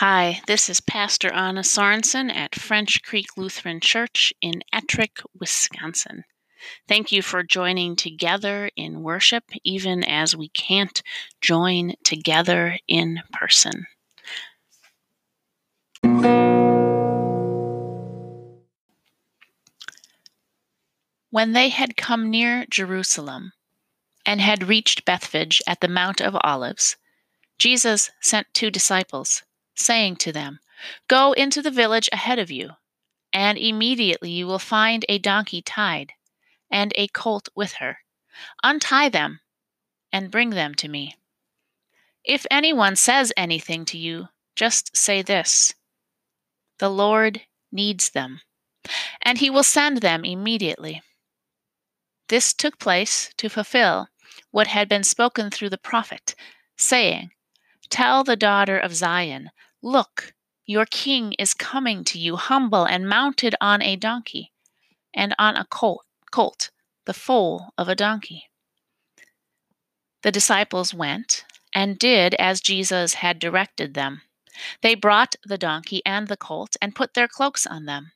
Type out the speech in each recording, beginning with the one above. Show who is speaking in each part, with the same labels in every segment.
Speaker 1: Hi, this is Pastor Anna Sorensen at French Creek Lutheran Church in Ettrick, Wisconsin. Thank you for joining together in worship, even as we can't join together in person. When they had come near Jerusalem and had reached Bethphage at the Mount of Olives, Jesus sent two disciples saying to them, Go into the village ahead of you, and immediately you will find a donkey tied, and a colt with her. Untie them, and bring them to me. If anyone says anything to you, just say this The Lord needs them, and he will send them immediately. This took place to fulfill what had been spoken through the prophet, saying, Tell the daughter of Zion, Look, your king is coming to you humble and mounted on a donkey, and on a colt, colt, the foal of a donkey. The disciples went and did as Jesus had directed them. They brought the donkey and the colt and put their cloaks on them.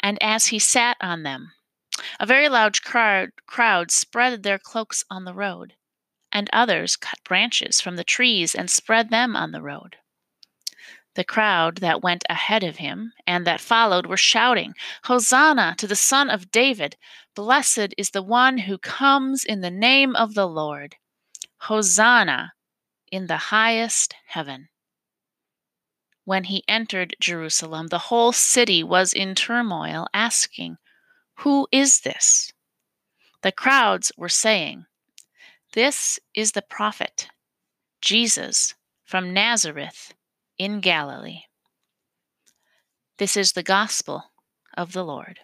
Speaker 1: And as he sat on them, a very large crowd, crowd spread their cloaks on the road, and others cut branches from the trees and spread them on the road. The crowd that went ahead of him and that followed were shouting, Hosanna to the Son of David! Blessed is the one who comes in the name of the Lord! Hosanna in the highest heaven! When he entered Jerusalem, the whole city was in turmoil, asking, Who is this? The crowds were saying, This is the prophet, Jesus from Nazareth in Galilee. This is the gospel of the Lord.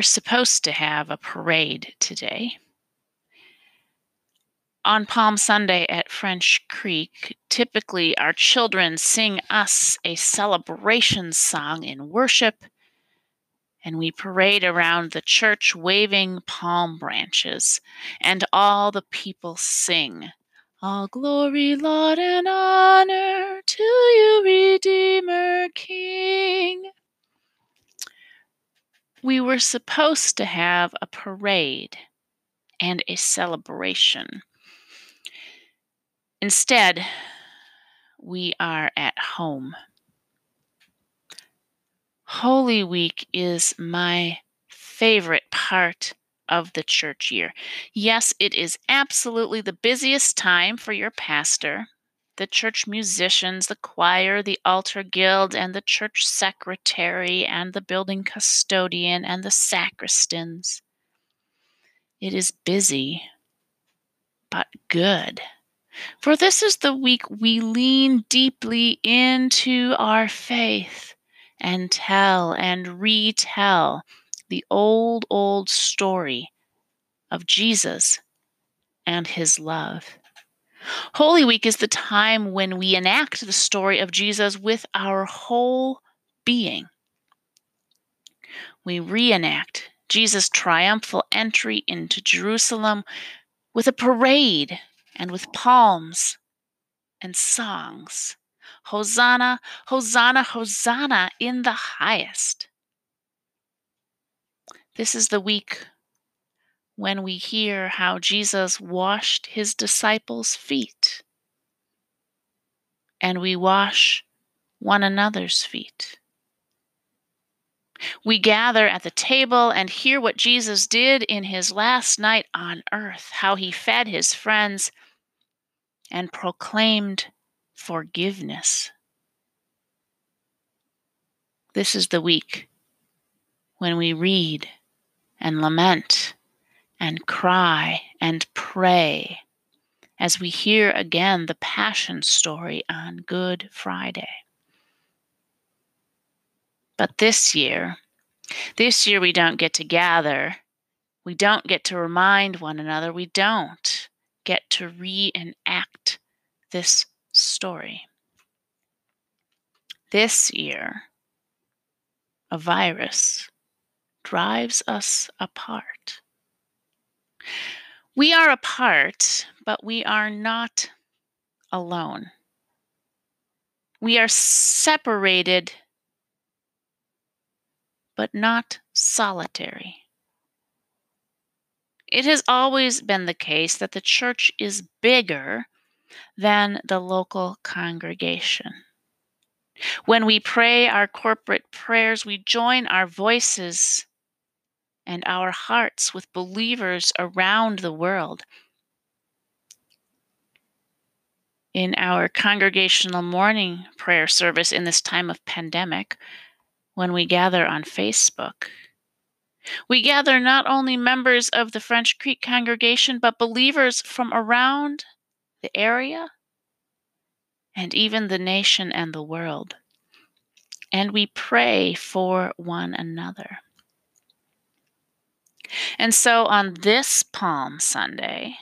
Speaker 1: Were supposed to have a parade today. On Palm Sunday at French Creek, typically our children sing us a celebration song in worship, and we parade around the church waving palm branches, and all the people sing. All glory, laud, and honor to you, Redeemer King we were supposed to have a parade and a celebration. Instead, we are at home. Holy Week is my favorite part of the church year. Yes, it is absolutely the busiest time for your pastor the church musicians, the choir, the altar guild, and the church secretary, and the building custodian, and the sacristans. It is busy, but good. For this is the week we lean deeply into our faith and tell and retell the old, old story of Jesus and his love. Holy Week is the time when we enact the story of Jesus with our whole being. We reenact Jesus' triumphal entry into Jerusalem with a parade and with palms and songs. Hosanna, Hosanna, Hosanna in the highest. This is the week when we hear how Jesus washed his disciples' feet, and we wash one another's feet. We gather at the table and hear what Jesus did in his last night on earth, how he fed his friends and proclaimed forgiveness. This is the week when we read and lament and cry and pray as we hear again the Passion story on Good Friday. But this year, this year we don't get to gather. We don't get to remind one another. We don't get to reenact this story. This year, a virus drives us apart. We are apart, but we are not alone. We are separated, but not solitary. It has always been the case that the church is bigger than the local congregation. When we pray our corporate prayers, we join our voices and our hearts with believers around the world. In our congregational morning prayer service in this time of pandemic, when we gather on Facebook, we gather not only members of the French Creek congregation, but believers from around the area and even the nation and the world. And we pray for one another. And so on this Palm Sunday,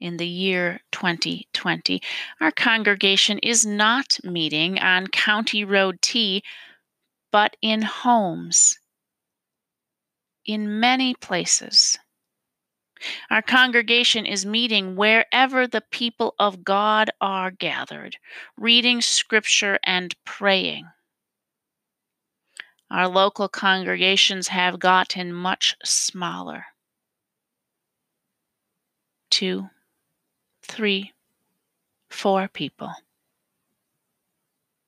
Speaker 1: in the year 2020, our congregation is not meeting on County Road T, but in homes, in many places. Our congregation is meeting wherever the people of God are gathered, reading scripture and praying. Our local congregations have gotten much smaller. Two, three, four people.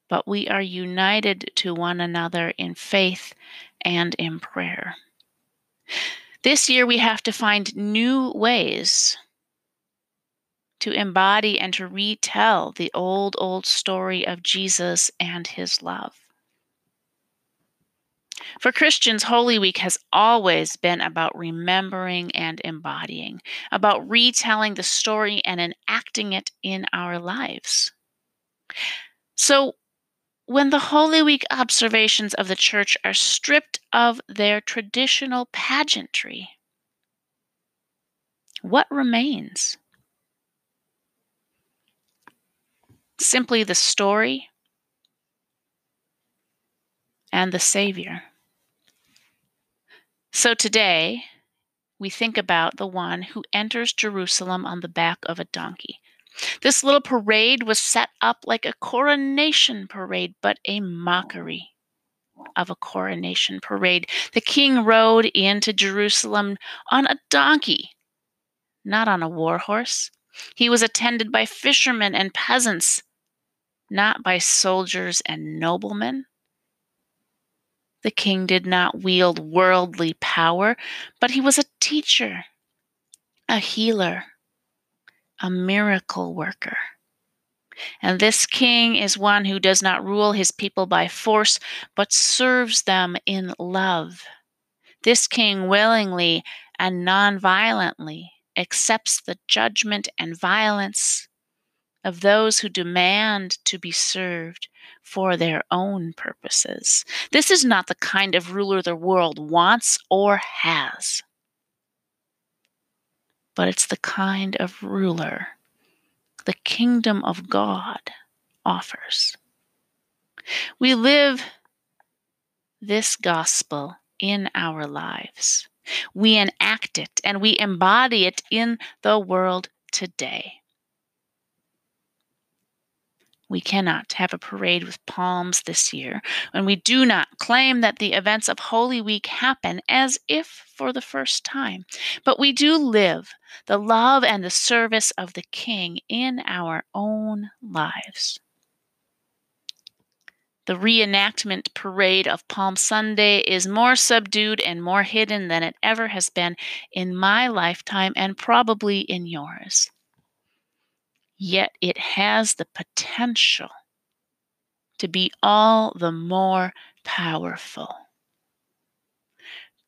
Speaker 1: But we are united to one another in faith and in prayer. This year, we have to find new ways to embody and to retell the old, old story of Jesus and his love. For Christians, Holy Week has always been about remembering and embodying, about retelling the story and enacting it in our lives. So, when the Holy Week observations of the church are stripped of their traditional pageantry, what remains? Simply the story and the Savior. So today, we think about the one who enters Jerusalem on the back of a donkey. This little parade was set up like a coronation parade, but a mockery of a coronation parade. The king rode into Jerusalem on a donkey, not on a war horse. He was attended by fishermen and peasants, not by soldiers and noblemen. The king did not wield worldly power, but he was a teacher, a healer, a miracle worker. And this king is one who does not rule his people by force, but serves them in love. This king willingly and non-violently accepts the judgment and violence of those who demand to be served for their own purposes. This is not the kind of ruler the world wants or has, but it's the kind of ruler the kingdom of God offers. We live this gospel in our lives. We enact it and we embody it in the world today. We cannot have a parade with palms this year, and we do not claim that the events of Holy Week happen as if for the first time. But we do live the love and the service of the King in our own lives. The reenactment parade of Palm Sunday is more subdued and more hidden than it ever has been in my lifetime and probably in yours yet it has the potential to be all the more powerful.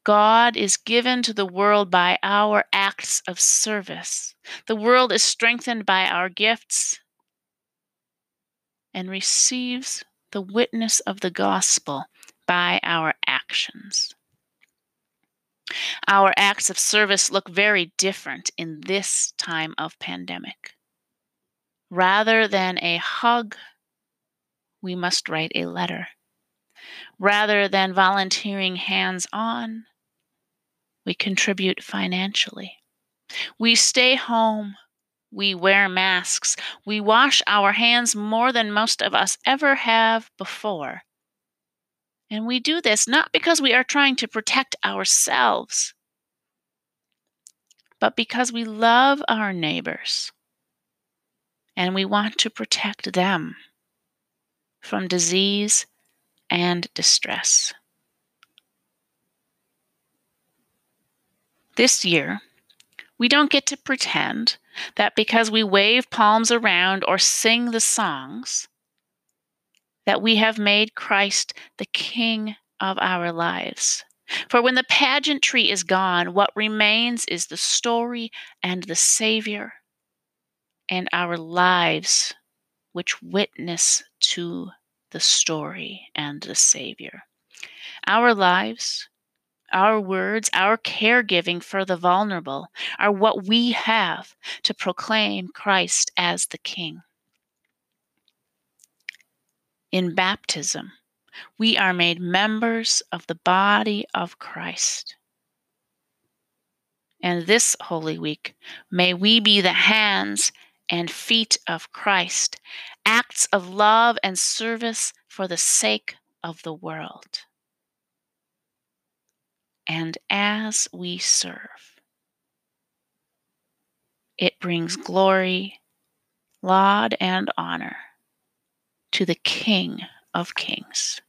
Speaker 1: God is given to the world by our acts of service. The world is strengthened by our gifts and receives the witness of the gospel by our actions. Our acts of service look very different in this time of pandemic. Rather than a hug, we must write a letter. Rather than volunteering hands on, we contribute financially. We stay home. We wear masks. We wash our hands more than most of us ever have before. And we do this not because we are trying to protect ourselves, but because we love our neighbors and we want to protect them from disease and distress. This year, we don't get to pretend that because we wave palms around or sing the songs, that we have made Christ the King of our lives. For when the pageantry is gone, what remains is the story and the Savior and our lives, which witness to the story and the Savior. Our lives, our words, our caregiving for the vulnerable are what we have to proclaim Christ as the King. In baptism, we are made members of the body of Christ. And this Holy Week, may we be the hands and feet of Christ, acts of love and service for the sake of the world. And as we serve, it brings glory, laud, and honor to the King of Kings.